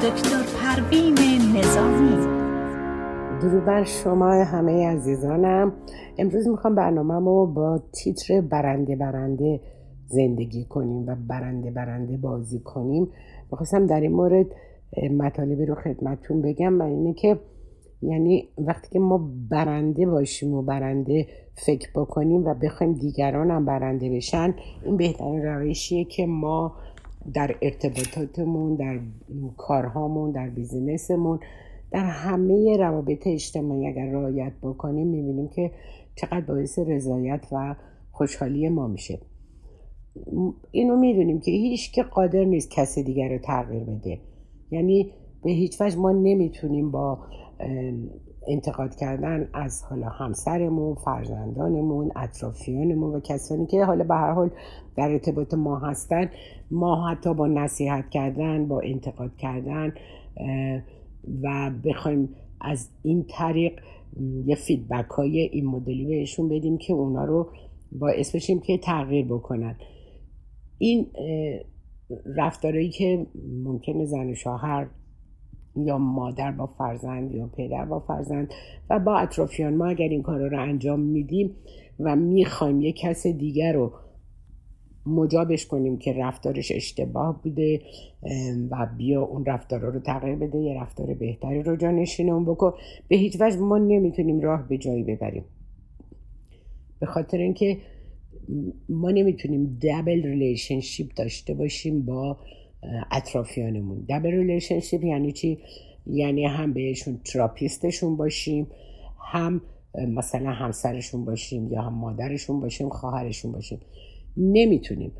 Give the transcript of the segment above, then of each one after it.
دکتر پروین نظامی. درود بر شما همه عزیزانم. امروز می‌خوام برنامه رو با تیتر برنده برنده زندگی کنیم و برنده برنده بازی کنیم. می‌خواستم در این مورد مطالبی رو خدمتتون بگم و اینه که یعنی وقتی که ما برنده باشیم و برنده فکر بکنیم و بخوایم دیگران هم برنده بشن این بهترین روشیه که ما در ارتباطاتمون در کارهامون در بیزینسمون در همه روابط اجتماعی اگر رعایت بکنیم می‌بینیم که چقدر باعث رضایت و خوشحالی ما میشه. اینو می‌دونیم که هیچ که قادر نیست کسی دیگر رو تغییر بده. یعنی به هیچ وجه ما نمی‌تونیم با انتقاد کردن از حالا همسرمون فرزندانمون اطرافیانمون و کسانی که حالا به هر حال در ارتباط ما هستن ما حتی با نصیحت کردن با انتقاد کردن و بخوایم از این طریق یه فیدبک های این مدلی بهشون بدیم که اونا رو باعث بشیم که تغییر بکنن. این رفتارهایی که ممکنه زن و شوهر یا مادر با فرزند یا پدر با فرزند و با اطرافیان ما اگر این کار رو انجام میدیم و می‌خوایم یه کس دیگر رو مجابش کنیم که رفتارش اشتباه بوده و بیا اون رفتار رو تغییر بده یه رفتار بهتری رو جانشین بکن. به هیچ وجه ما نمی‌تونیم راه به جایی ببریم. به خاطر اینکه ما نمی‌تونیم double relationship داشته باشیم با اطرافیانمون. double relationship یعنی چی؟ یعنی هم بهشون therapist شون باشیم هم مثلا همسرشون باشیم یا هم مادرشون باشیم خواهرشون باشیم. نمی‌تونیم.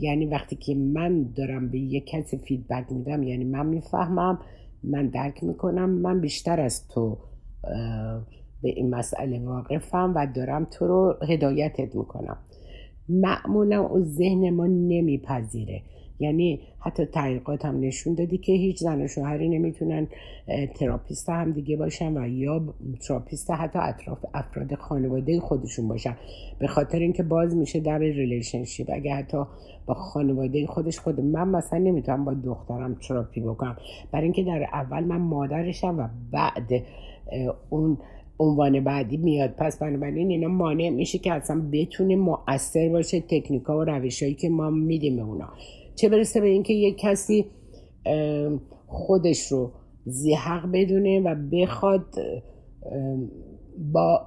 یعنی وقتی که من دارم به یک کسی فیدبک میدم یعنی من می‌فهمم من درک می‌کنم من بیشتر از تو به این مسئله واقفم و دارم تو رو هدایتت می‌کنم. معمولا اون ذهن ما نمیپذیره. یعنی حتی تحقیقات هم نشون دادی که هیچ زن و شوهری نمی‌تونن therapist هم دیگه باشن و یا therapist حتی اطراف افراد خانواده خودشون باشن. به خاطر اینکه باز میشه در relationship اگه حتی با خانواده خودش خود من مثلا نمی‌تونم با دخترم تراپی بکنم. برای اینکه در اول من مادرشم و بعد اون عنوان بعدی میاد. پس بنابراین اینا مانع میشه که اصلا بتونه مؤثر باشه تکنیکا و روشهایی که ما میدیم اونا. چه برسه به اینکه یک کسی خودش رو زیحق بدونه و بخواد با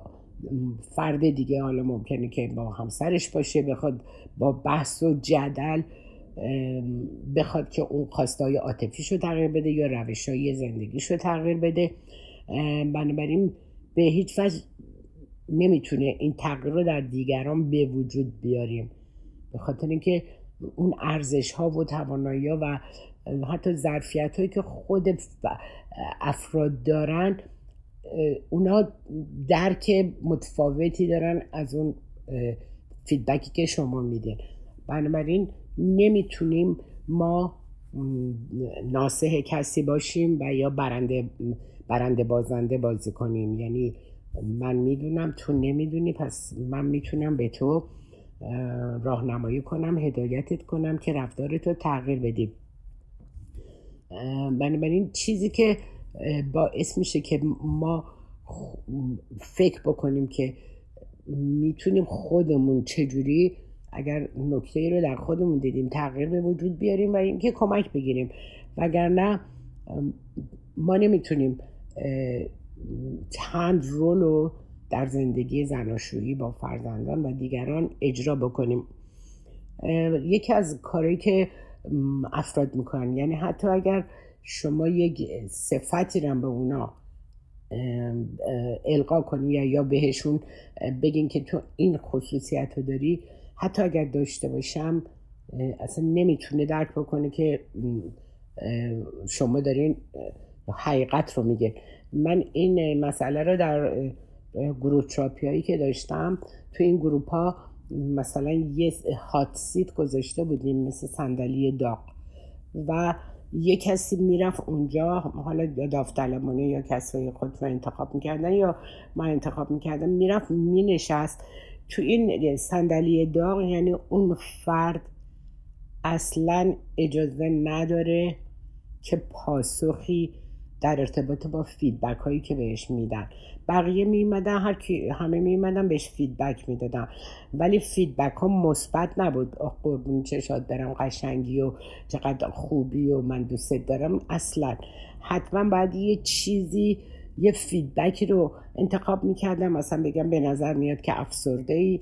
فرد دیگه حالا ممکنه که با همسرش باشه بخواد با بحث و جدل بخواد که اون خواستای عاطفیش رو تغییر بده یا روش های زندگیش رو تغییر بده. بنابراین به هیچ وجه نمی‌تونه این تغییر رو در دیگران به وجود بیاریم. به خاطر اینکه اون ارزش ها و توانایی ها و حتی ظرفیت هایی که خود افراد دارن اونا درک متفاوتی دارن از اون فیدبکی که شما میدین. بنابراین نمی‌تونیم ما ناسه کسی باشیم و یا برنده برنده بازنده بازی کنیم. یعنی من می‌دونم تو نمی‌دونی پس من می‌تونم به تو راهنمایی کنم هدایتت کنم که رفتارتو تغییر بدیم بنابراین چیزی که باعث میشه که ما فکر بکنیم که می‌تونیم خودمون چجوری اگر نکته رو در خودمون دیدیم تغییر به وجود بیاریم و اینکه کمک بگیریم. وگرنه ما نمی‌تونیم چند رول رو در زندگی زناشویی با فرزندان و دیگران اجرا بکنیم. یکی از کارهایی که افراد می‌کنن یعنی حتی اگر شما یک صفتی رو به اونا القا کنی یا, بهشون بگین که تو این خصوصیت رو داری حتی اگر داشته باشم اصلا نمی‌تونه درک بکنه که شما دارین حقیقت رو میگه من این مسئله رو در گروه تراپی هایی که داشتم تو این group ها مثلا یه hot seat گذاشته بودیم مثل صندلی داغ و یه کسی می‌رفت اونجا حالا داوطلبانه یا کسایی خود رو انتخاب می‌کردن یا ما انتخاب می‌کردم می‌رفت مینشست تو این صندلی داغ. یعنی اون فرد اصلا اجازه نداره که پاسخی در ارتباط با feedback هایی که بهش میدن. بقیه میمدن هر کی همه میمدن بهش feedback می‌دادن. ولی feedback ها مثبت نبود. قربون چشات برم قشنگی و چقدر خوبی و من دوست دارم. اصلا. حتما باید یه چیزی یه فیدبکی رو انتخاب می‌کردم. مثلا بگم به نظر میاد که افسرده ای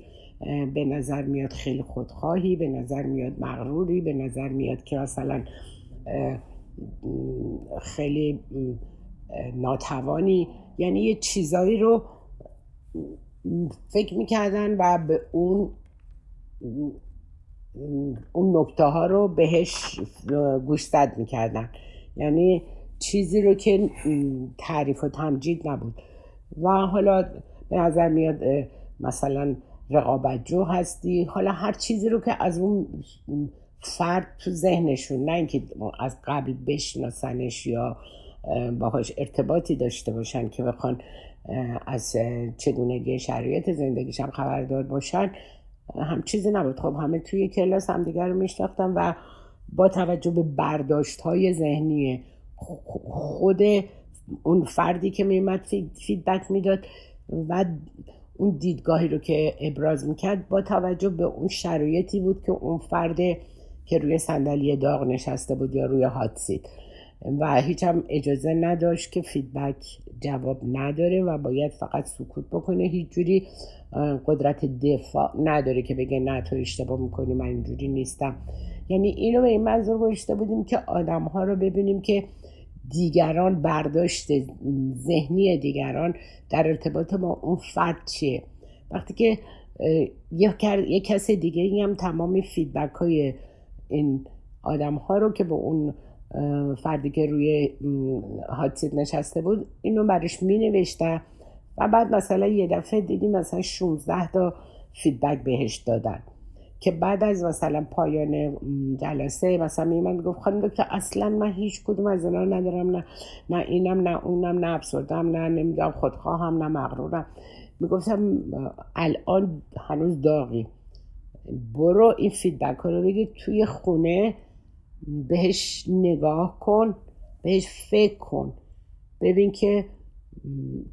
به نظر میاد خیلی خودخواهی به نظر میاد مغروری به نظر میاد که مثلا خیلی ناتوانی یعنی یه چیزایی رو فکر می‌کردن و به اون اون نکته ها رو بهش گوشتد می‌کردن. یعنی چیزی رو که تعریف و تمجید نبود. و حالا به نظر میاد مثلا رقابت جو هستی حالا هر چیزی رو که از اون فرد تو ذهنشون نه اینکه از قبل بشناسنش یا باهاش ارتباطی داشته باشن که بخوان از چگونگی شرایط زندگیش هم خبردار باشن هم چیزی نبود. خب همه توی کلاس هم دیگر رو میشناختم و با توجه به برداشت های ذهنی خود اون فردی که میمد feedback می‌داد و اون دیدگاهی رو که ابراز می‌کرد با توجه به اون شرایطی بود که اون فرد که روی صندلی داغ نشسته بود یا روی hot seat و هیچ هم اجازه نداشت که feedback جواب نداره و باید فقط سکوت بکنه. هیچ جوری قدرت دفاع نداره که بگه نه تو اشتباه می‌کنی من اینجوری نیستم. یعنی اینو به این منظور گذاشته بودیم که آدم ها رو ببینیم که دیگران برداشت ذهنی دیگران در ارتباط با اون فرد چیه. وقتی که یه کس دیگه هم تمام فیدبک های این آدم ها رو که به اون فردی که روی هاتسیت نشسته بود اینو برش می و بعد مثلا یه دفعه دیدیم مثلا 16 تا feedback بهش دادن که بعد از مثلا پایان جلسه مثلا می من گفت خانم دکتر اصلا من هیچ کدوم از اینا ندارم نه نه اینم نه اونم نه افسردم نه نمی‌دونم خودخواهم نه مغرورم. می‌گفتم الان هنوز داغی. برو این feedback ها رو بگیر توی خونه بهش نگاه کن بهش فکر کن. ببین که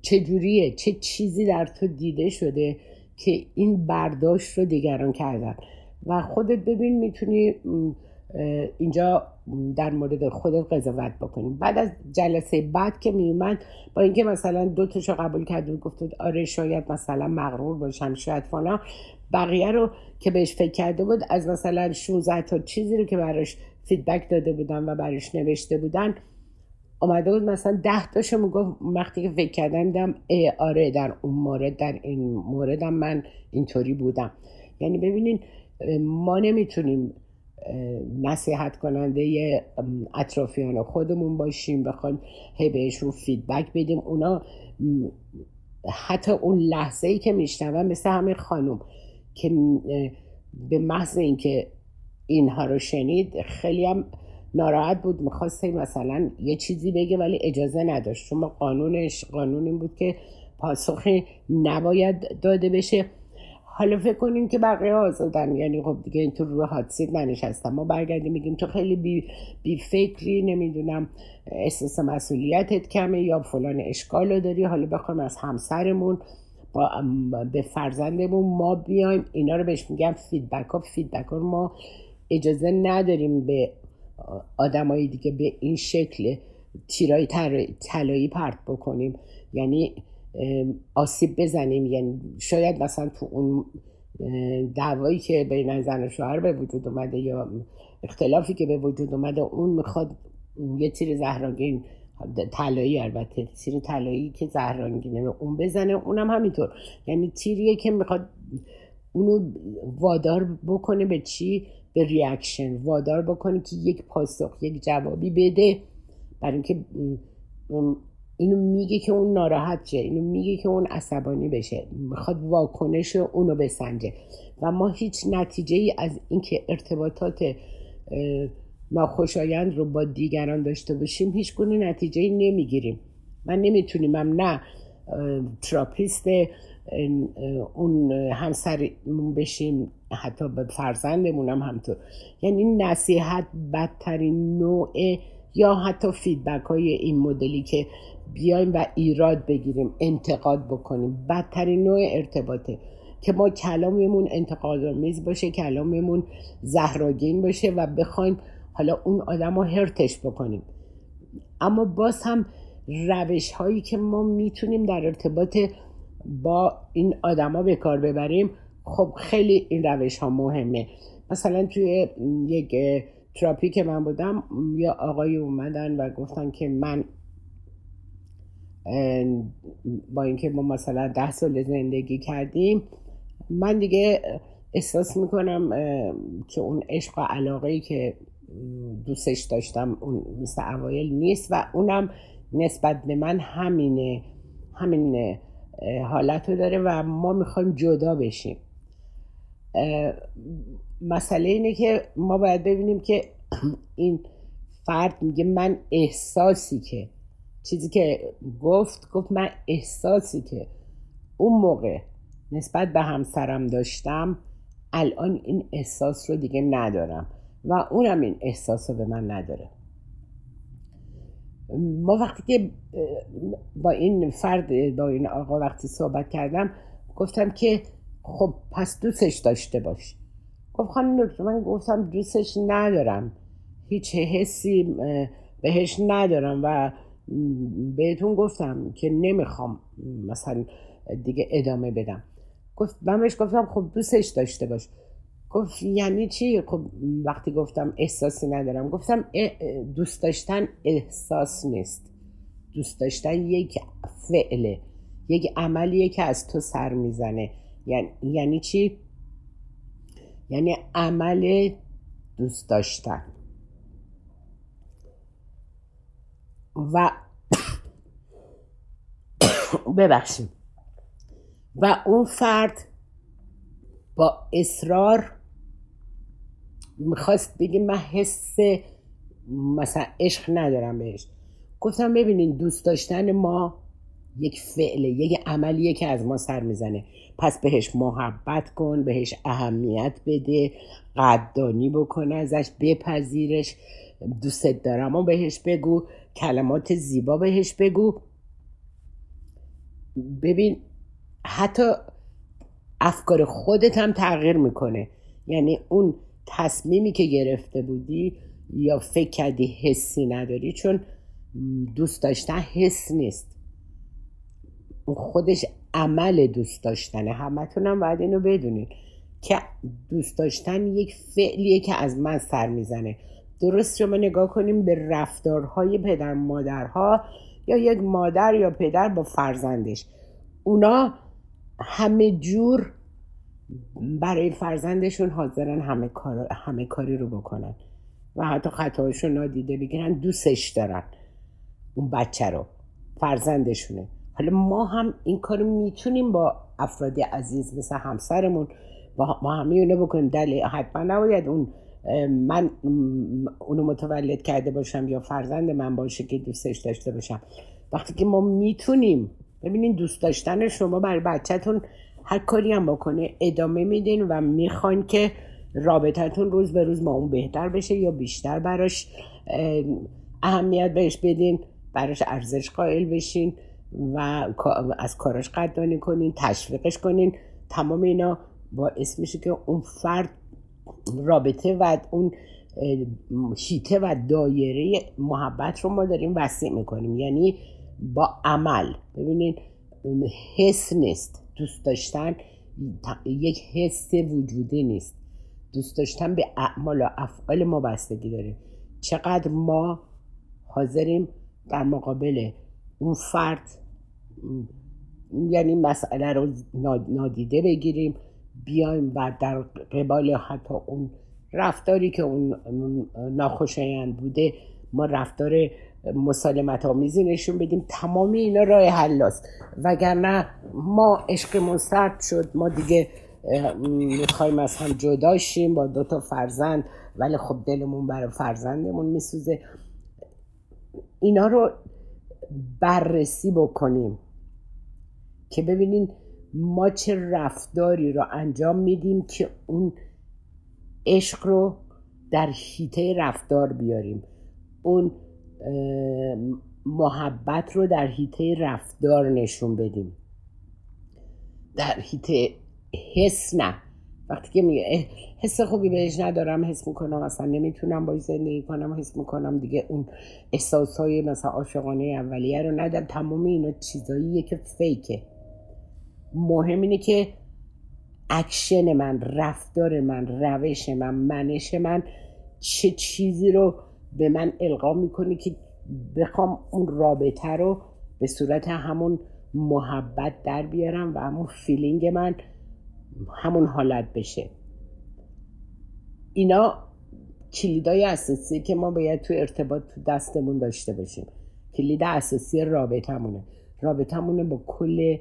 چجوریه چه چیزی در تو دیده شده که این برداشت رو دیگران کردن. و خودت ببین می‌تونی اینجا در مورد خودت قضاوت بکنیم بعد از جلسه بعد که میومد با اینکه مثلا دو تاشو قبول کرد و گفت آره شاید مثلا مغرور باشم شاید فلان بقیه رو که بهش فکر کرده بود از مثلا 16 تا چیزی رو که براش feedback داده بودن و براش نوشته بودن آمده بود مثلا ده تاشو می‌گفت. وقتی که فکر کردم دیدم ای آره در اون مورد در این موردم من اینطوری بودم. یعنی ببینین ما نمی‌تونیم نصیحت کننده اطرافیان خودمون باشیم بخوایم هی بهشون feedback بدیم. اونا حتی اون لحظه ای که میشنون مثل همه خانم که به محض اینکه اینها رو شنید خیلی هم ناراحت بود. می‌خواست مثلا یه چیزی بگه ولی اجازه نداشت. چون قانونش قانون این بود که پاسخی نباید داده بشه. حالا فکر کنیم که بقیه آزادن. یعنی خب دیگه این تو روی حادثه ننشستم ما برگردیم میگیم تو خیلی بی, بی فکری نمی‌دونم احساس مسئولیتت کمه یا فلان اشکال رو داری. حالا بخوایم از همسرمون با به فرزندمون ما بیایم اینا رو بهش میگم feedback ها feedback ها ما اجازه نداریم به آدمای دیگه به این شکل تیرای طلایی پرت بکنیم. یعنی آسیب بزنیم. یعنی شاید مثلا تو اون دعوایی که بین زن و شوهر به وجود اومده یا اختلافی که به وجود اومده اون می‌خواد یه تیر زهرآگین طلایی البته تیر طلایی که زهرانگینه به اون بزنه اونم همینطور. یعنی تیریه که می‌خواد اونو وادار بکنه به چی؟ به ریاکشن. وادار بکنه که یک پاسخ یک جوابی بده. برای اینکه اینو میگه که اون ناراحت شه. اینو میگه که اون عصبانی بشه. می‌خواد واکنش اونو بسنجه. و ما هیچ نتیجه ای از اینکه ارتباطات ناخوشایند رو با دیگران داشته باشیم هیچ گونه نتیجه نمی‌گیریم. ما نمی‌تونیم هم نه therapist اون همسرمون بشیم حتی به فرزندمون هم همینطور. یعنی نصیحت بدترین نوع یا حتی feedback های این مدلی که بیایم و ایراد بگیریم انتقاد بکنیم. بدترین نوع ارتباطه که ما کلاممون انتقادآمیز باشه کلاممون زهراگین باشه و بخوایم حالا اون آدم رو هرتش بکنیم. اما باز هم روش هایی که ما می‌تونیم در ارتباط با این آدما به کار ببریم خب خیلی این روش ها مهمه. مثلا توی یک تراپی که من بودم یا آقای اومدن و گفتن که من با اینکه ما مثلا ده سال زندگی کردیم من دیگه احساس می‌کنم که اون عشق و علاقه ای که دوستش داشتم اون مثل اوایل نیست و اونم نسبت به من همینه همین حالت رو داره و ما می‌خوایم جدا بشیم. مسئله اینه که ما باید ببینیم که این فرد میگه من احساسی که چیزی که گفت گفت من احساسی که اون موقع نسبت به همسرم داشتم الان این احساس رو دیگه ندارم. و اونم این احساس رو به من نداره. ما وقتی که با این فرد با این آقا وقتی صحبت کردم گفتم که خب پس دوستش داشته باش. گفت خانم دکتر من گفتم دوستش ندارم. هیچ حسی بهش ندارم و بهتون گفتم که نمی‌خوام مثلا دیگه ادامه بدم. گفت من بهش گفتم خب دوستش داشته باش. گفت یعنی چی؟ خب وقتی گفتم احساسی ندارم گفتم دوست داشتن احساس نیست. دوست داشتن یک فعله یک عملیه که از تو سر می‌زنه. یعنی, یعنی چی؟ یعنی عمل دوست داشتن. و ببخشید. و اون فرد با اصرار می‌خواست بگه من حس مثلا عشق ندارم بهش. گفتم ببینین دوست داشتن ما یک فعله یک عملیه که از ما سر می‌زنه. پس بهش محبت کن بهش اهمیت بده قدردانی بکن ازش بپذیرش. دوست دارم و بهش بگو کلمات زیبا بهش بگو. ببین حتی افکار خودت هم تغییر می‌کنه. یعنی اون تصمیمی که گرفته بودی یا فکر کردی حسی نداری؟ چون دوست داشتن حس نیست. خودش عمل دوست داشتنه. همتون هم باید اینو بدونید که دوست داشتن یک فعلیه که از من سر می‌زنه. درست شما نگاه کنیم به رفتارهای پدر مادرها یا یک مادر یا پدر با فرزندش. اونا همه جور برای فرزندشون حاضرن همه, کار، همه کاری رو بکنن. و حتی خطاهاشون نادیده بگیرن دوستش دارن اون بچه رو فرزندشونه. حالا ما هم این کارو می‌تونیم با افراد عزیز مثل همسرمون ما همه اونو بکنیم. دلیل حتما نباید اون من اونو متولد کرده باشم یا فرزند من باشه که دوستش داشته باشم. وقتی که ما می‌تونیم ببینین دوست داشتن شما برای بچهتون هر کاری هم بکنه ادامه میدین و می‌خواین که رابطتون روز به روز با اون بهتر بشه یا بیشتر براش اهمیت بهش بدین براش ارزش قائل بشین و از کاراش قدردانی کنین تشویقش کنین. تمام اینا باعث میشه که اون فرد رابطه و اون شیته و دایره محبت رو ما داریم وسیع می‌کنیم. یعنی با عمل. ببینید حس نیست. دوست داشتن یک حس وجودی نیست. دوست داشتن به اعمال و افعال ما بستگی داره. چقدر ما حاضریم در مقابل اون فرد یعنی مسئله رو نادیده بگیریم بیایم و در قبال حتی اون رفتاری که اون ناخوشایند بوده ما رفتار مسالمت آمیزی نشون بدیم. تمام اینا راه حلاست وگرنه ما عشقمون سرد شد. ما دیگه می‌خوایم از هم جداشیم با دو تا فرزند. ولی خب دلمون برای فرزندمون میسوزه. اینا رو بررسی بکنیم که ببینین ما چه رفتاری رو انجام میدیم که اون عشق رو در حیطه رفتار بیاریم. اون محبت رو در حیطه رفتار نشون بدیم. در حیطه حس نه. وقتی که میگه حس خوبی بهش ندارم حس می‌کنم اصلا نمی‌تونم باش زندگی کنم حس می‌کنم دیگه اون احساس های مثلا عاشقانه اولیه رو ندارم. تمام اینا چیزاییه که fake ه. مهم اینه که اکشن من رفتار من روش من منش من چه چیزی رو به من القا می‌کنه که بخوام اون رابطه رو به صورت همون محبت در بیارم و همون فیلینگ من همون حالت بشه. اینا کلیدای اساسی که ما باید تو ارتباط تو دستمون داشته باشیم. کلید اساسی رابطمونه رابطمونه با کل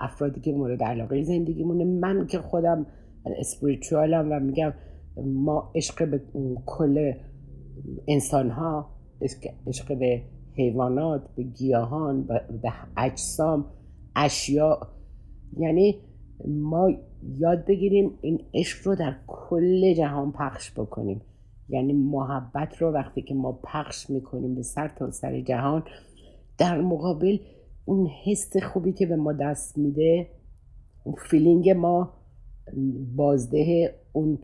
افرادی که مورد علاقه زندگیمونه. من که خودم اسپریچوالم و میگم ما عشق به کل انسان ها عشق به حیوانات به گیاهان به اجسام اشیاء یعنی ما یاد بگیریم این عشق رو در کل جهان پخش بکنیم. یعنی محبت رو وقتی که ما پخش می‌کنیم به سر تا سر جهان در مقابل اون حس خوبی که به ما دست میده اون فیلینگ ما بازده اون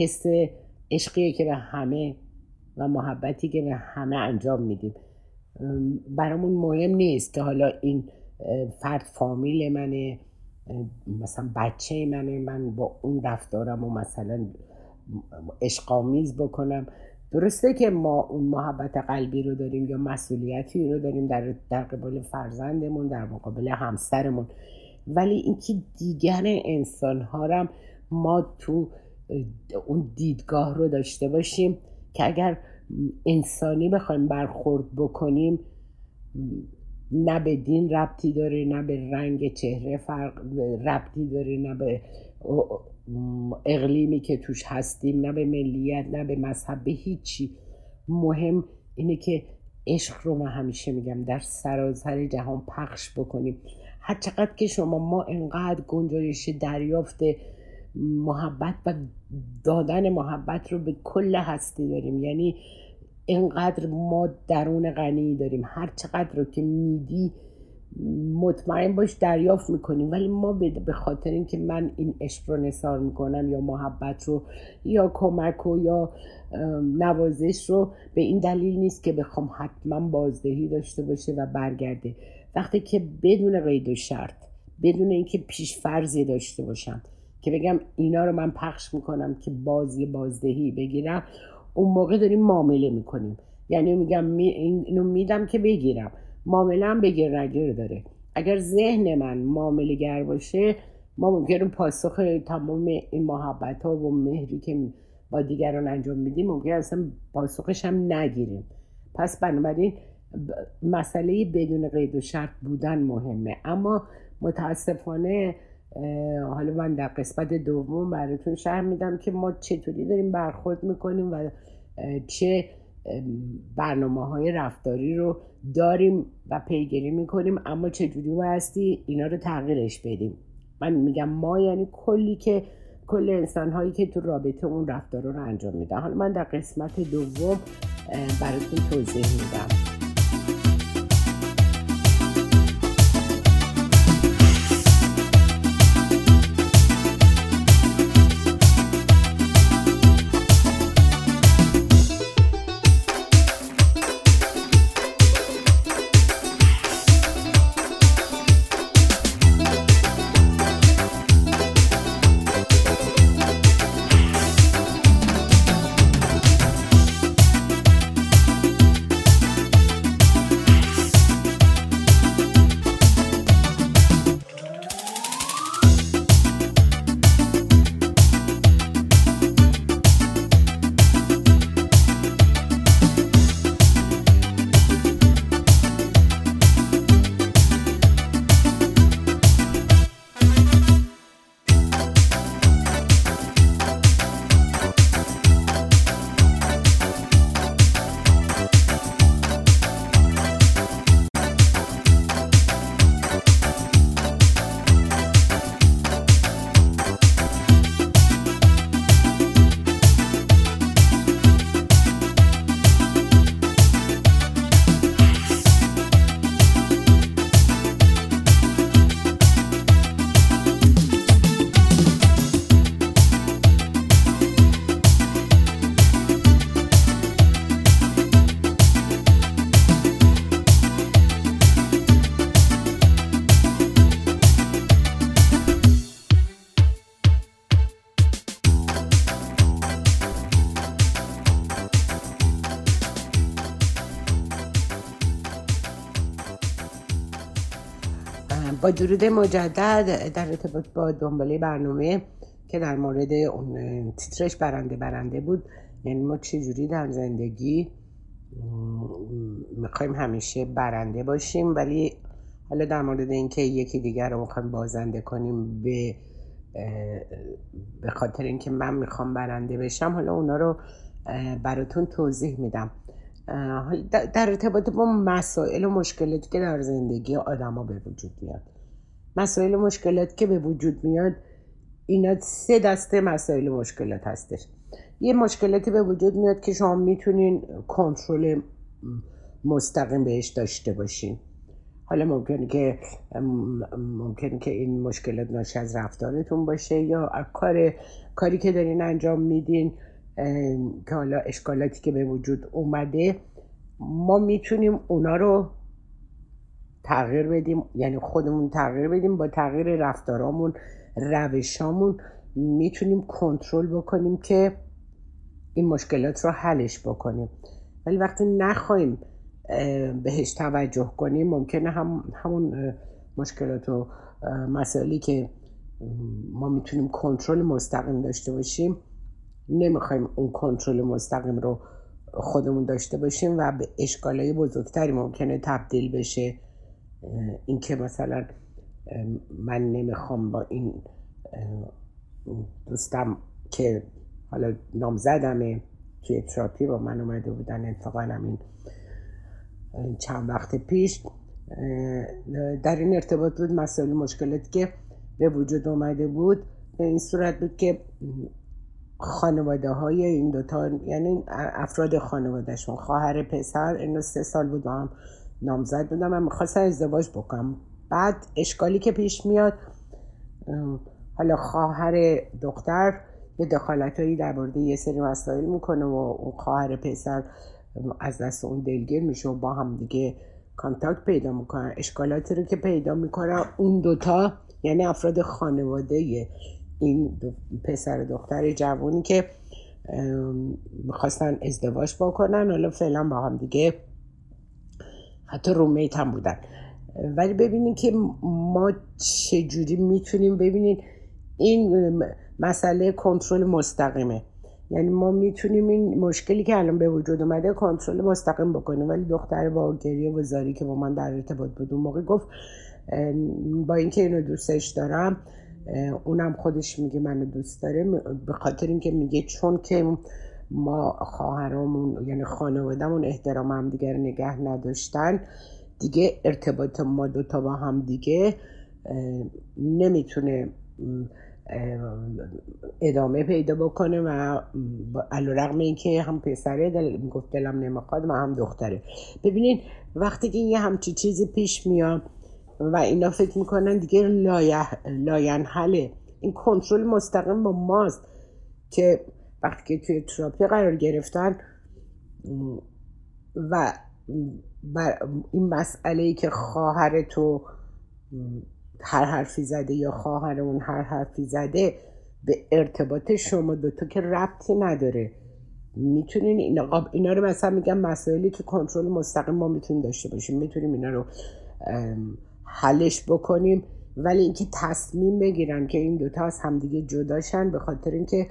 حس عشقی که به همه و محبتی که به همه انجام میدیم. برامون مهم نیست که حالا این فرد فامیل منه مثلا بچه منه من با اون رفتارم و مثلا عشقامیز بکنم. درسته که ما اون محبت قلبی رو داریم یا مسئولیتی رو داریم در, در قبال فرزندمون در مقابل همسرمون. ولی اینکه دیگر انسان ها ما تو اون دیدگاه رو داشته باشیم که اگر انسانی بخوایم برخورد بکنیم نه به دین ربطی داره نه به رنگ چهره فرق ربطی داره نه به اقلیمی که توش هستیم نه به ملیت نه به مذهب به هیچی. مهم اینه که عشق رو من همیشه میگم در سراسر جهان پخش بکنیم. هر چقدر که شما ما انقدر گنجایش دریافت محبت و دادن محبت رو به کل هستی داریم. یعنی اینقدر ما درون غنی داریم. هر چقدر رو که میدی مطمئن باش دریافت می‌کنیم ولی ما به خاطر اینکه من این عشق رو نثار می‌کنم یا محبت رو یا کمک و یا نوازش رو به این دلیل نیست که بخوام حتما بازدهی داشته باشه و برگرده. وقتی که بدون قید و شرط بدون اینکه پیش فرضی داشته باشم که بگم اینا رو من پخش می‌کنم که بازی بازدهی بگیرم اون موقع داریم معامله می‌کنیم. یعنی میگم می اینو میدم که بگیرم. معامله هم بگیر نگیر داره. اگر ذهن من معامله گر باشه ما ممکنه پاسخ تمام این محبت ها و مهری که با دیگران انجام میدیم ممکن اصلا پاسخش هم نگیریم. پس بنابراین مسئله بدون قید و شرط بودن مهمه. اما متاسفانه حالا من در قسمت دوم براتون شرح میدم که ما چطوری داریم برخورد می‌کنیم و چه برنامه های رفتاری رو داریم و پیگیری می‌کنیم اما چجوری بایستی اینا رو تغییرش بدیم. من میگم ما یعنی کلی که کل انسان هایی که تو رابطه اون رفتار رو انجام میدن. حالا من در قسمت دوم براتون توضیح میدم. درود مجدد در ارتباط با دنباله برنامه که در مورد اون تیترش برنده برنده بود. یعنی ما چجوری در زندگی می‌خوایم همیشه برنده باشیم ولی حالا در مورد اینکه یکی دیگر رو می‌خوایم بازنده کنیم به به خاطر اینکه من می‌خوام برنده بشم حالا اونا رو براتون توضیح میدم. در ارتباط با مسائل و مشکلاتی که در زندگی آدما به وجود میاد. مسائل مشکلات که به وجود میاد اینا سه دسته مسائل و مشکلات هستش. یه مشکلاتی به وجود میاد که شما می‌تونین کنترل مستقیم بهش داشته باشین. حالا ممکنه که ممکنه که این مشکلات ناشی از رفتارتون باشه یا کار کاری که دارین انجام میدین که حالا اشکالاتی که به وجود اومده ما می‌تونیم اونا رو تغییر بدیم یعنی خودمون تغییر بدیم با تغییر رفتارامون روشامون می‌تونیم کنترل بکنیم که این مشکلات رو حلش بکنیم. ولی وقتی نخواهیم بهش توجه کنیم ممکنه هم همون مشکلات و مسائلی که ما می‌تونیم کنترل مستقیم داشته باشیم نمی‌خوایم اون کنترل مستقیم رو خودمون داشته باشیم و به اشکالای بزرگتری ممکنه تبدیل بشه. اینکه مثلا من نمی‌خوام با این دوستم که حالا نامزدمه توی تراپی با من اومده بودن اتفاقا همین چند وقت پیش در این ارتباط بود مسائل مشکلاتی که به وجود اومده بود به این صورت بود که خانواده های این دوتا یعنی افراد خانوادهشون خواهر پسر اینو سه سال بود هم نامزد بودم. من می‌خواستم ازدواج بکنم. بعد اشکالی که پیش میاد حالا خواهر دختر یه دخالت هایی در مورد یه سری مسائل می‌کنه و اون خواهر پسر از دست اون دلگیر میشه و با هم دیگه کانتاکت پیدا می‌کنن. اشکالاتی رو که پیدا می‌کنن اون دوتا یعنی افراد خانواده این پسر دختر جوانی که می‌خواستن ازدواج بکنن. حالا فعلا با هم دیگه حتی رومیت هم بودن. ولی ببینید که ما چجوری می‌تونیم ببینید این مسئله کنترل مستقیمه. یعنی ما می‌تونیم این مشکلی که الان به وجود اومده کنترل مستقیم بکنیم. ولی دختر با گریه و زاری که با من در ارتباط بود اون موقع گفت با اینکه اینو دوستش دارم اونم خودش میگه منو دوست داره به خاطر اینکه میگه چون که ما خواهرامون یعنی خانوادهمون احترام هم دیگر نگه نداشتن. دیگه ارتباط ما دوتا با هم دیگه نمی‌تونه ادامه پیدا بکنه و علی‌رغم این که هم پسره دل می‌گفت دلم نمی‌خواد و هم دختره. ببینین وقتی که یه همچی چیزی پیش میاد و اینا فکر می‌کنن دیگه لاینحله این کنترل مستقیم با ماست که وقتی که توی تراپی قرار گرفتن و بر این مسئله ای که خواهر تو هر حرفی زده یا خواهر اون هر حرفی زده به ارتباط شما دوتا که ربطی نداره. می‌تونین اینا, اینا رو مثلا میگم مسائلی که کنترل مستقیم ما می‌تونیم داشته باشیم. می‌تونیم اینا رو حلش بکنیم. ولی اینکه تصمیم بگیرن که این دوتا از همدیگه جداشن به خاطر اینکه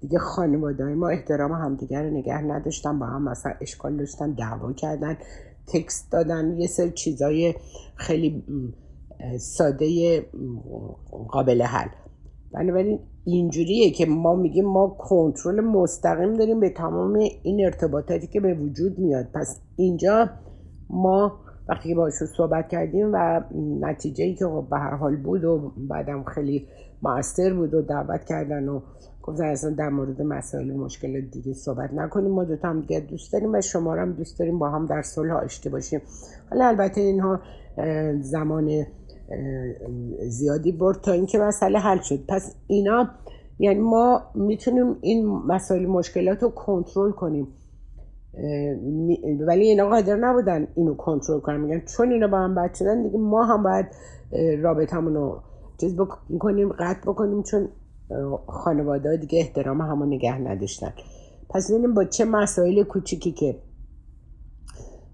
دیگه خانواده ما احترام همدیگه رو نگه نداشتن با هم مثلا اشکال داشتن دعوا کردن تکست دادن یه سر چیزای خیلی ساده قابل حل. بنابراین اینجوریه که ما میگیم ما کنترل مستقیم داریم به تمام این ارتباطاتی که به وجود میاد. پس اینجا ما وقتی که صحبت کردیم و نتیجه ای که خب به هر حال بود و بعدم خیلی موثر بود و دعوت کردن و گفتن اصلا در مورد مسائل مشکل دیگه صحبت نکنیم ما دوتا هم دیگه دوست داریم و شما هم دوست داریم با هم در صلح آشتی باشیم. حالا البته اینها زمان زیادی برد تا اینکه مسئله حل شد. پس اینا یعنی ما می‌تونیم این مسائل مشکلات رو کنترل کنیم. ولی اینا قادر نبودن اینو کنترل کنن. میگن چون اینا با هم بد شدن دیگه ما هم باید رابطمون رو چیز بکنیم قطع بکنیم. چون خانواده دیگه احترام همو نگه نداشتن. پس ببینیم با چه مسائل کوچیکی که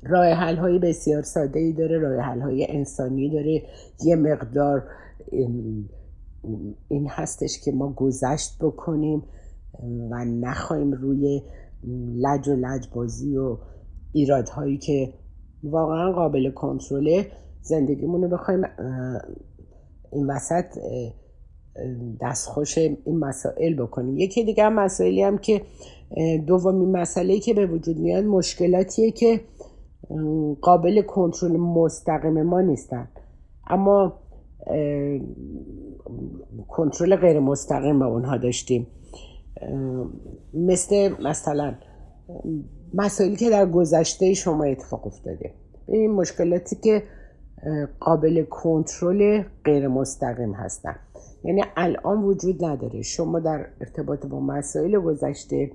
راه حل های بسیار ساده ای داره راه حل های انسانی داره. یه مقدار این هستش که ما گذشت بکنیم و نخواهیم روی لج و لج بازی و ایرادهایی که واقعا قابل کنترله زندگیمون رو بخوایم این وسط دستخوش این مسائل بکنیم. یکی دیگه مسائلی هم که دومین مسئله که به وجود میاد مشکلاتیه که قابل کنترل مستقیم ما نیستن. اما کنترل غیر مستقیم به اونها داشتیم. مثل مثلا مسائلی که در گذشته شما اتفاق افتاده. این مشکلاتی که قابل کنترل غیر مستقیم هستن. یعنی الان وجود نداره. شما در ارتباط با مسائل گذشته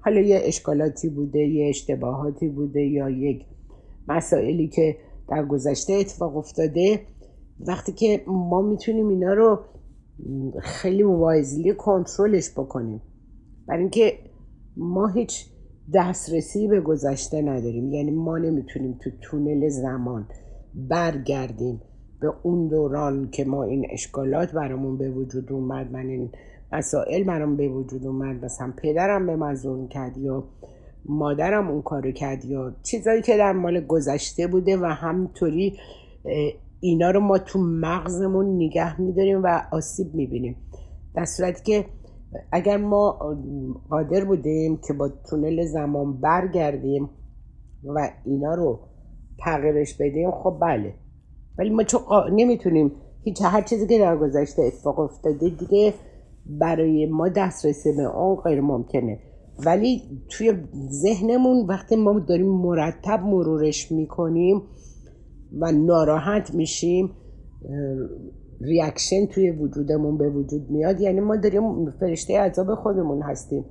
حالا یه اشکالاتی بوده یه اشتباهاتی بوده یا یک مسائلی که در گذشته اتفاق افتاده وقتی که ما می‌تونیم اینا رو خیلی وایزلی کنترلش بکنیم. برای اینکه ما هیچ دسترسی به گذشته نداریم. یعنی ما نمی‌تونیم تو تونل زمان برگردیم. به اون دوران که ما این اشکالات برامون به وجود اومد من این مسائل برام به وجود اومد مثلا پدرم به من کرد یا مادرم اون کارو کرد یا چیزایی که در مال گذشته بوده و همطوری اینا رو ما تو مغزمون نگه میداریم و آسیب می‌بینیم. در صورتی که اگر ما قادر بودیم که با تونل زمان برگردیم و اینا رو تغییرش بدیم خب بله. ولی ما چون نمی‌تونیم هیچ هر چیزی که در گذشته اتفاق افتاده دیگه برای ما دسترسی به اون غیر ممکنه. ولی توی ذهنمون وقتی ما داریم مرتب مرورش می‌کنیم و ناراحت میشیم ریاکشن توی وجودمون به وجود میاد. یعنی ما داریم فرشته عذاب خودمون هستیم.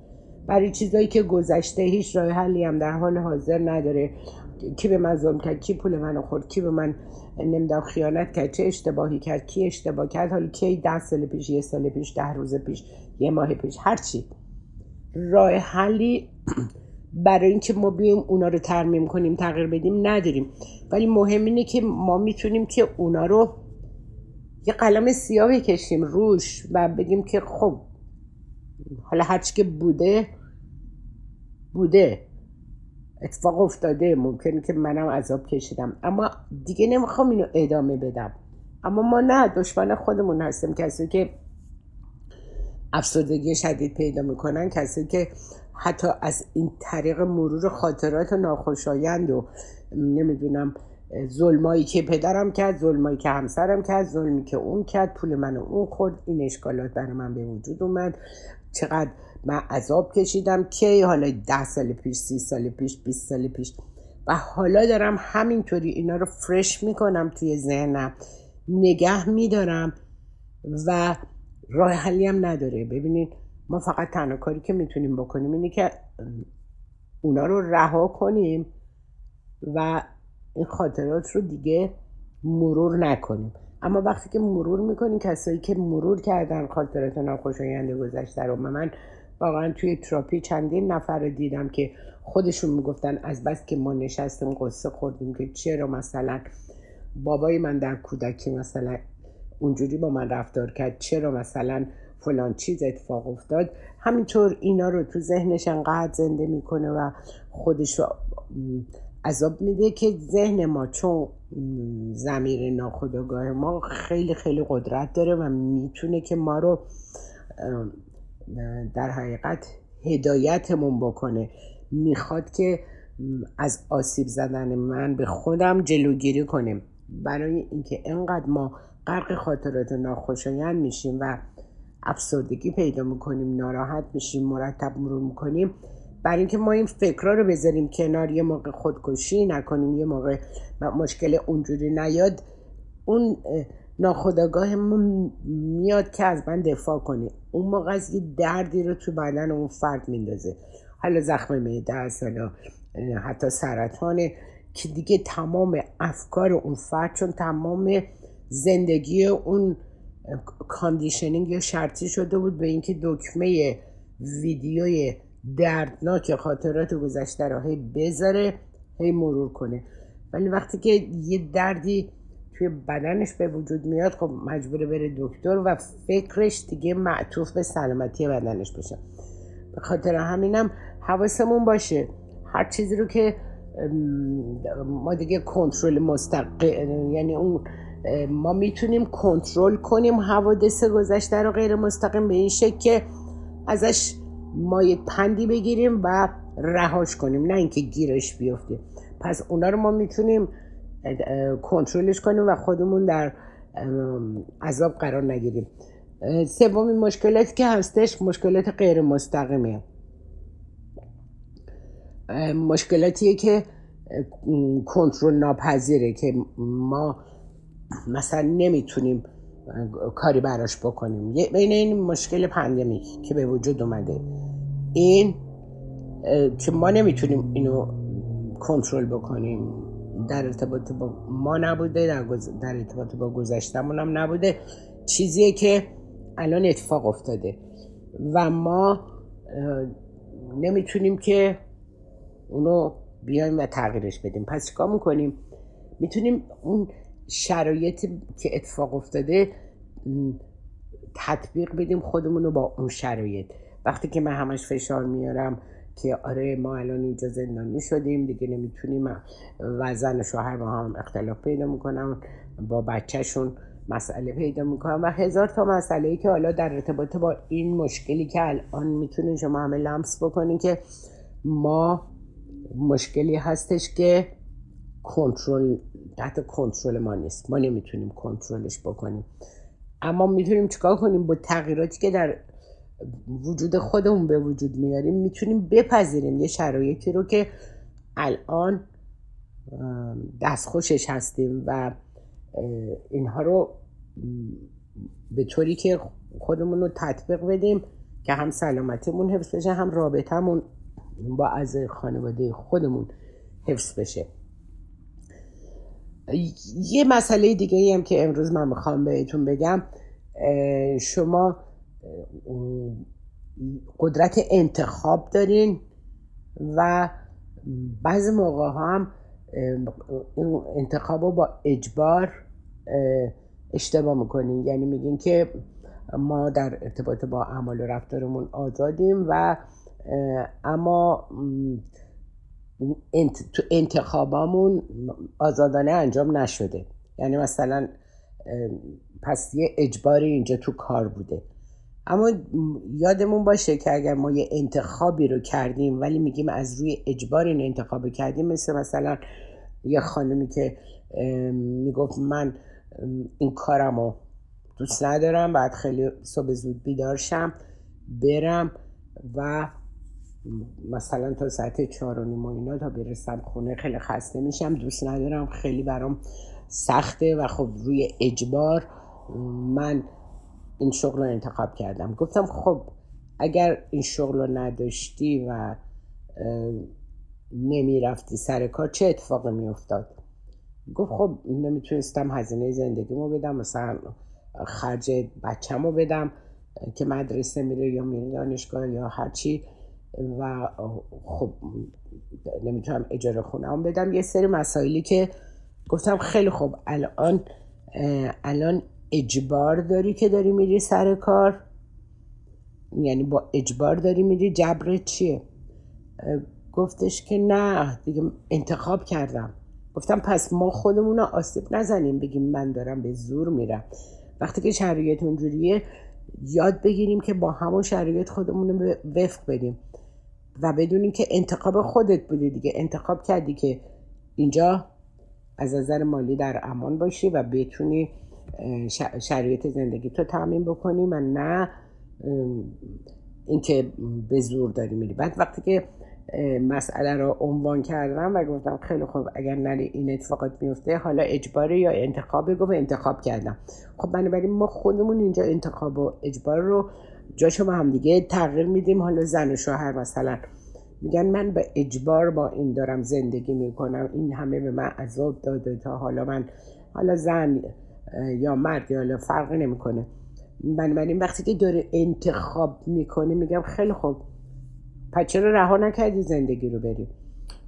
برای چیزایی که گذشته هیچ راه حلی هم در حال حاضر نداره. کی به من ظلم کرد کی پول منو خورد کی به من نمی‌دونم خیانت کرد چه اشتباهی کرد کی اشتباه کرد حالا کی ده سال پیش یه سال پیش ده روز پیش یه ماه پیش هرچی راه حلی برای اینکه ما بیایم اونا رو ترمیم کنیم تغییر بدیم نداریم. ولی مهم اینه که ما می‌تونیم که اونا رو یه قلم سیاه بکشیم روش و بگیم که خب حالا هرچی که بوده بوده. اتفاق افتاده. ممکنه که منم عذاب کشیدم. اما دیگه نمی‌خوام اینو ادامه بدم. اما ما نه دشمن خودمون هستیم. کسی که افسردگی شدید پیدا می‌کنن کسی که حتی از این طریق مرور خاطرات ناخوشایند و نمی‌دونم ظلمایی که پدرم کرد ظلمایی که همسرم کرد ظلمی که اون کرد پول من اون خورد. این اشکالات برای من به وجود اومد. چقدر من عذاب کشیدم که حالا ده سال پیش سی سال پیش 20 سال پیش. و حالا دارم همینطوری اینا رو فرش می‌کنم توی ذهنم. نگه میدارم و راه حلی هم نداره. ببینید ما فقط تنها کاری که می‌تونیم بکنیم اینه که اونا رو رها کنیم و این خاطرات رو دیگه مرور نکنیم. اما وقتی که مرور می‌کنیم کسایی که مرور کردن خاطرات ناخوشایند گذشته رو من واقعا توی تراپی چندین نفر رو دیدم که خودشون می‌گفتن از بس که ما نشستیم قصه خوردیم که چرا مثلا بابای من در کودکی مثلا اونجوری با من رفتار کرد چرا مثلا فلان چیز اتفاق افتاد. همینطور اینا رو تو ذهنش انقدر زنده می‌کنه و خودش رو عذاب میده که ذهن ما چون زمیر ناخودآگاه ما خیلی خیلی قدرت داره و می‌تونه که ما رو در حقیقت هدایتمون بکنه. می‌خواد که از آسیب زدن من به خودم جلوگیری کنیم. برای اینکه انقدر ما غرق خاطرات ناخوشایند میشیم و افسردگی پیدا می‌کنیم ناراحت میشیم مرتب مرور می‌کنیم برای اینکه ما این فکرها رو بذاریم کنار یه موقع خودکشی نکنیم یه موقع مشکل اونجوری نیاد اون ناخودآگاهمون میاد که از من دفاع کنه. اون موقع از یه دردی رو تو بدن اون فرد میندازه. حالا زخم معده است حالا حتی سرطانه که دیگه تمام افکار اون فرد چون تمام زندگی اون conditioning یا شرطی شده بود به اینکه دکمه ویدیوی دردناک خاطرات گذشته رو هی بذاره هی مرور کنه. ولی وقتی که یه دردی توی بدنش به وجود میاد خب مجبوره بره دکتر و فکرش دیگه معطوف به سلامتی بدنش بشه. به خاطر همینم حواسمون باشه. هر چیزی رو که ما دیگه کنترل مستقل یعنی اون ما می‌تونیم کنترل کنیم حوادث گذشته رو غیر مستقیم به این شکل که ازش ما یک پندی بگیریم و رهاش کنیم نه اینکه گیرش بیفتیم پس اونا رو ما می‌تونیم کنترلش کنیم و خودمون در عذاب قرار نگیریم. سومین مشکلاتی که هستش مشکلات غیر مستقیمه. مشکلاتیه که کنترل ناپذیره که ما مثلا نمی‌تونیم کاری براش بکنیم. بین این مشکل پندمیک که به وجود اومده. این که ما نمی‌تونیم اینو کنترل بکنیم. در ارتباط با ما نبوده در, در ارتباط با گذشتمون هم نبوده. چیزیه که الان اتفاق افتاده و ما نمی‌تونیم که اونو بیایم و تغییرش بدیم. پس چیکار می‌کنیم؟ می‌تونیم اون شرایطی که اتفاق افتاده تطبیق بدیم خودمون رو با اون شرایط. وقتی که من همش فشار میارم که آره ما الان اینجا زندانی شدیم دیگه نمی‌تونیم و زن شوهر با هم اختلاف پیدا می‌کنم با بچهشون مسئله پیدا می‌کنم و هزار تا مسئله ای که حالا در ارتباط با این مشکلی که الان می‌تونین شما همه لمس بکنین که ما مشکلی هستش که کنترل تحت کنترل ما نیست. ما نمی‌تونیم کنترلش بکنیم. اما می‌تونیم چیکار کنیم؟ با تغییراتی که در وجود خودمون به وجود میاریم می‌تونیم بپذیریم یه شرایطی رو که الان دستخوشش هستیم و اینها رو به طوری که خودمون رو تطبیق بدیم که هم سلامتیمون حفظ بشه هم رابطهمون با از خانواده خودمون حفظ بشه. یه مسئله دیگه هم که امروز من می‌خوام بهتون بگم شما قدرت انتخاب دارین و بعضی موقع هم انتخاب رو با اجبار اشتباه می‌کنین. یعنی میگین که ما در ارتباط با اعمال و رفتارمون آزادیم و اما تو انتخابامون آزادانه انجام نشده. یعنی مثلا پس یه اجباری اینجا تو کار بوده. اما یادمون باشه که اگر ما یه انتخابی رو کردیم ولی میگیم از روی اجبار این انتخاب کردیم مثل مثلا یه خانمی که می‌گفت من این کارم رو دوست ندارم بعد خیلی صبح زود بیدارشم برم و مثلا تا ساعت چهار و نیم اینا تا برسم خونه خیلی خسته میشم دوست ندارم خیلی برام سخته و خب روی اجبار من این شغل رو انتخاب کردم. گفتم خب اگر این شغل رو نداشتی و نمی‌رفتی سر کار چه اتفاقی میافتاد؟ گفت خب نمی‌تونستم هزینه زندگیمو بدم مثلا خرج بچه‌مو بدم که مدرسه میره یا میره دانشگاه یا هرچی و خب نمی‌تونم اجاره خونم بدم. یه سری مسائلی که گفتم خیلی خوب. الان الان اجبار داری که داری میری سر کار؟ یعنی با اجبار داری میری جبر چیه؟ گفتش که نه دیگه انتخاب کردم. گفتم پس ما خودمون آسیب نزنیم بگیم من دارم به زور میرم. وقتی که شرایط اونجوریه یاد بگیریم که با همون شرایط خودمون رو وفق بدیم. و بدونیم که انتخاب خودت بوده دیگه. انتخاب کردی که اینجا از نظر مالی در امان باشی و بتونی شرایط زندگی تو تعمین بکنی و نه اینکه به زور داری میری. بعد وقتی که مسئله رو عنوان کردم و گفتم خیلی خوب اگر نری این اتفاقات میفته حالا اجباری یا انتخاب بگو و انتخاب کردم. خب بنابراین ما خودمون اینجا انتخاب و اجبار رو جاشو با هم دیگه تغییر میدیم. حالا زن و شوهر مثلا میگن من به اجبار با این دارم زندگی می‌کنم این همه به من عذاب داده تا حالا من حالا زن یا مرد یا فرقی نمی‌کنه. بنابراین وقتی که داره انتخاب می‌کنه میگم خیلی خوب. پس چرا رها نکردی زندگی رو بری؟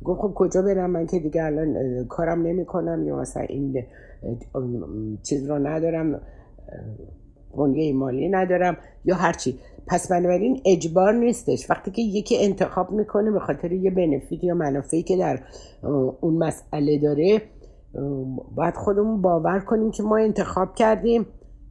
گفت خب کجا برم من که دیگه الان کارم نمی کنم یا مثلا این چیز رو ندارم بنیه مالی ندارم یا هرچی پس بنابراین اجبار نیستش. وقتی که یکی انتخاب می‌کنه به خاطر یه بنفیت یا منافعی که در اون مسئله داره باید خودمون باور کنیم که ما انتخاب کردیم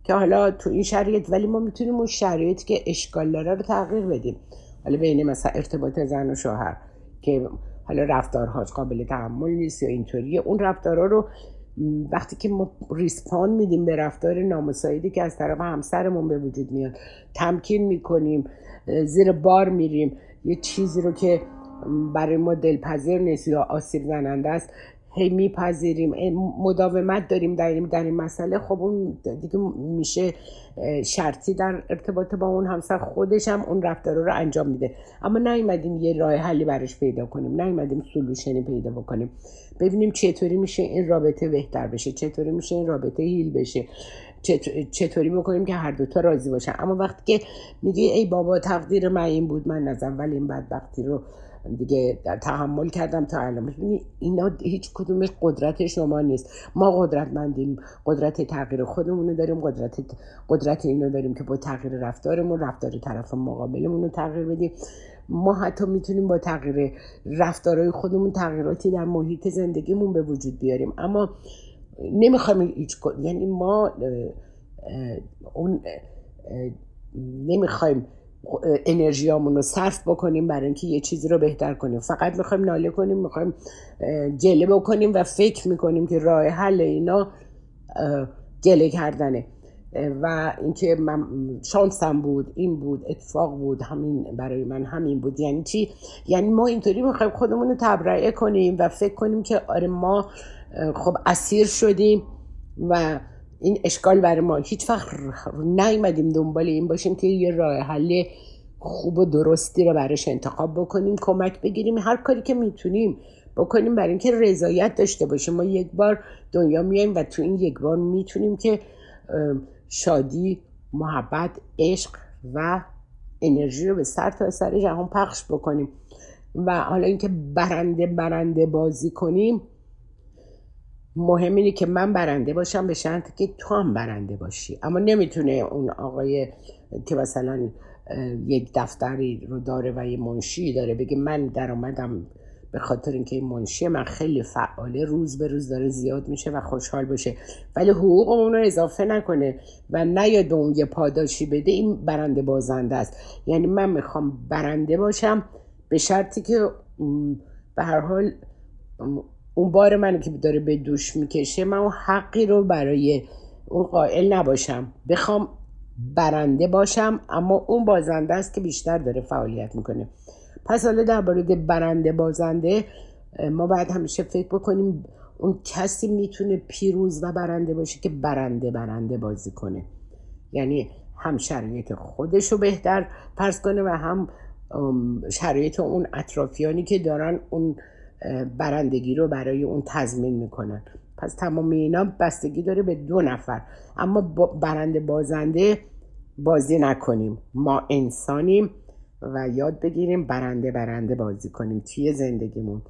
که حالا تو این شرایط ولی ما می‌تونیم اون شرایطی که اشکال داره رو تغییر بدیم. حالا بین مثلا ارتباط زن و شوهر که حالا رفتارهاش قابل تحمل نیست یا اینطوریه اون رفتارها رو وقتی که ما ریسپان میدیم به رفتار نامساعدی که از طرف همسرمون به وجود میاد تمکین می‌کنیم زیر بار میریم یه چیزی رو که برای ما دلپذیر نیست یا آسیب زننده است هی میپذیریم. مداومت داریم در در این مسئله. خب اون دیگه میشه شرطی در ارتباط با اون همسر خودش هم اون رفتار رو انجام میده. اما نیومدیم یه راه حلی براش پیدا کنیم. نیومدیم سلوشنی پیدا بکنیم. ببینیم چطوری میشه این رابطه بهتر بشه. چطوری میشه این رابطه هیل بشه. چطوری بکنیم که هر دوتا راضی باشن. اما وقتی که میگی ای بابا تقدیر من این بود من از اول این بدبختی رو دیگه تحمل کردم تا الان. ببینی اینا هیچ کدومش قدرت شما نیست. ما قدرتمندیم. قدرت تغییر خودمون داریم. قدرت قدرت اینو داریم که با تغییر رفتارمون رفتار طرف مقابلمون رو تغییر بدیم. ما حتی می‌تونیم با تغییر رفتارهای خودمون تغییراتی در محیط زندگیمون به وجود بیاریم. اما نمی‌خوایم هیچ یعنی ما اون نمی‌خوایم انرژیامون رو صرف بکنیم برای اینکه یه چیزی رو بهتر کنیم. فقط می‌خوایم ناله کنیم می‌خوایم گله بکنیم و فکر می‌کنیم که راه حل اینا گله کردنه. و اینکه من شانسم بود این بود اتفاق بود همین برای من همین بود. یعنی چی؟ یعنی ما اینطوری می‌خوایم خودمون رو تبرئه کنیم و فکر کنیم که آره ما خب اسیر شدیم و این اشکال برای ما. هیچ وقت نیومدیم دنبال این باشیم که یه راه حل خوب و درستی رو براش انتخاب بکنیم کمک بگیریم هر کاری که می‌تونیم بکنیم برای اینکه رضایت داشته باشیم. ما یک بار دنیا میایم و تو این یک بار می‌تونیم که شادی محبت عشق و انرژی رو به سر تا سر جهان پخش بکنیم. و حالا اینکه برنده برنده بازی کنیم مهم اینه که من برنده باشم به شرط که تو هم برنده باشی. اما نمی‌تونه اون آقای که مثلا یک دفتری رو داره و یه منشی داره بگه من درآمدم به خاطر اینکه این منشی من خیلی فعاله روز به روز داره زیاد میشه و خوشحال باشه. ولی حقوق اون رو اضافه نکنه و نیاد اون یه پاداشی بده این برنده بازنده است. یعنی من می‌خوام برنده باشم به شرطی که به هر حال اون بار منو که داره به دوش می‌کشه من اون حقی رو برای اون قائل نباشم. بخوام برنده باشم اما اون بازنده است که بیشتر داره فعالیت می‌کنه. پس حالا در مورد برنده بازنده ما باید همیشه فکر بکنیم اون کسی می‌تونه پیروز و برنده باشه که برنده برنده بازی کنه. یعنی هم شرایط خودش رو بهتر فرض کنه و هم شرایط اون اطرافیانی که دارن اون برندگی رو برای اون تضمین می‌کنن. پس تمام اینا بستگی داره به دو نفر. اما برنده بازنده بازی نکنیم. ما انسانیم و یاد بگیریم برنده برنده بازی کنیم. توی زندگیمون.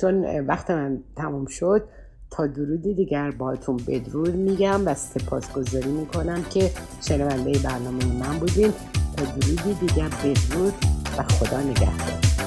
چون وقت من تموم شد تا درودی دیگر باتون بدرود میگم و سپاسگزاری می‌کنم که شنونده برنامه من بودیم تا درودی دیگر بدرود و خدا نگهدار.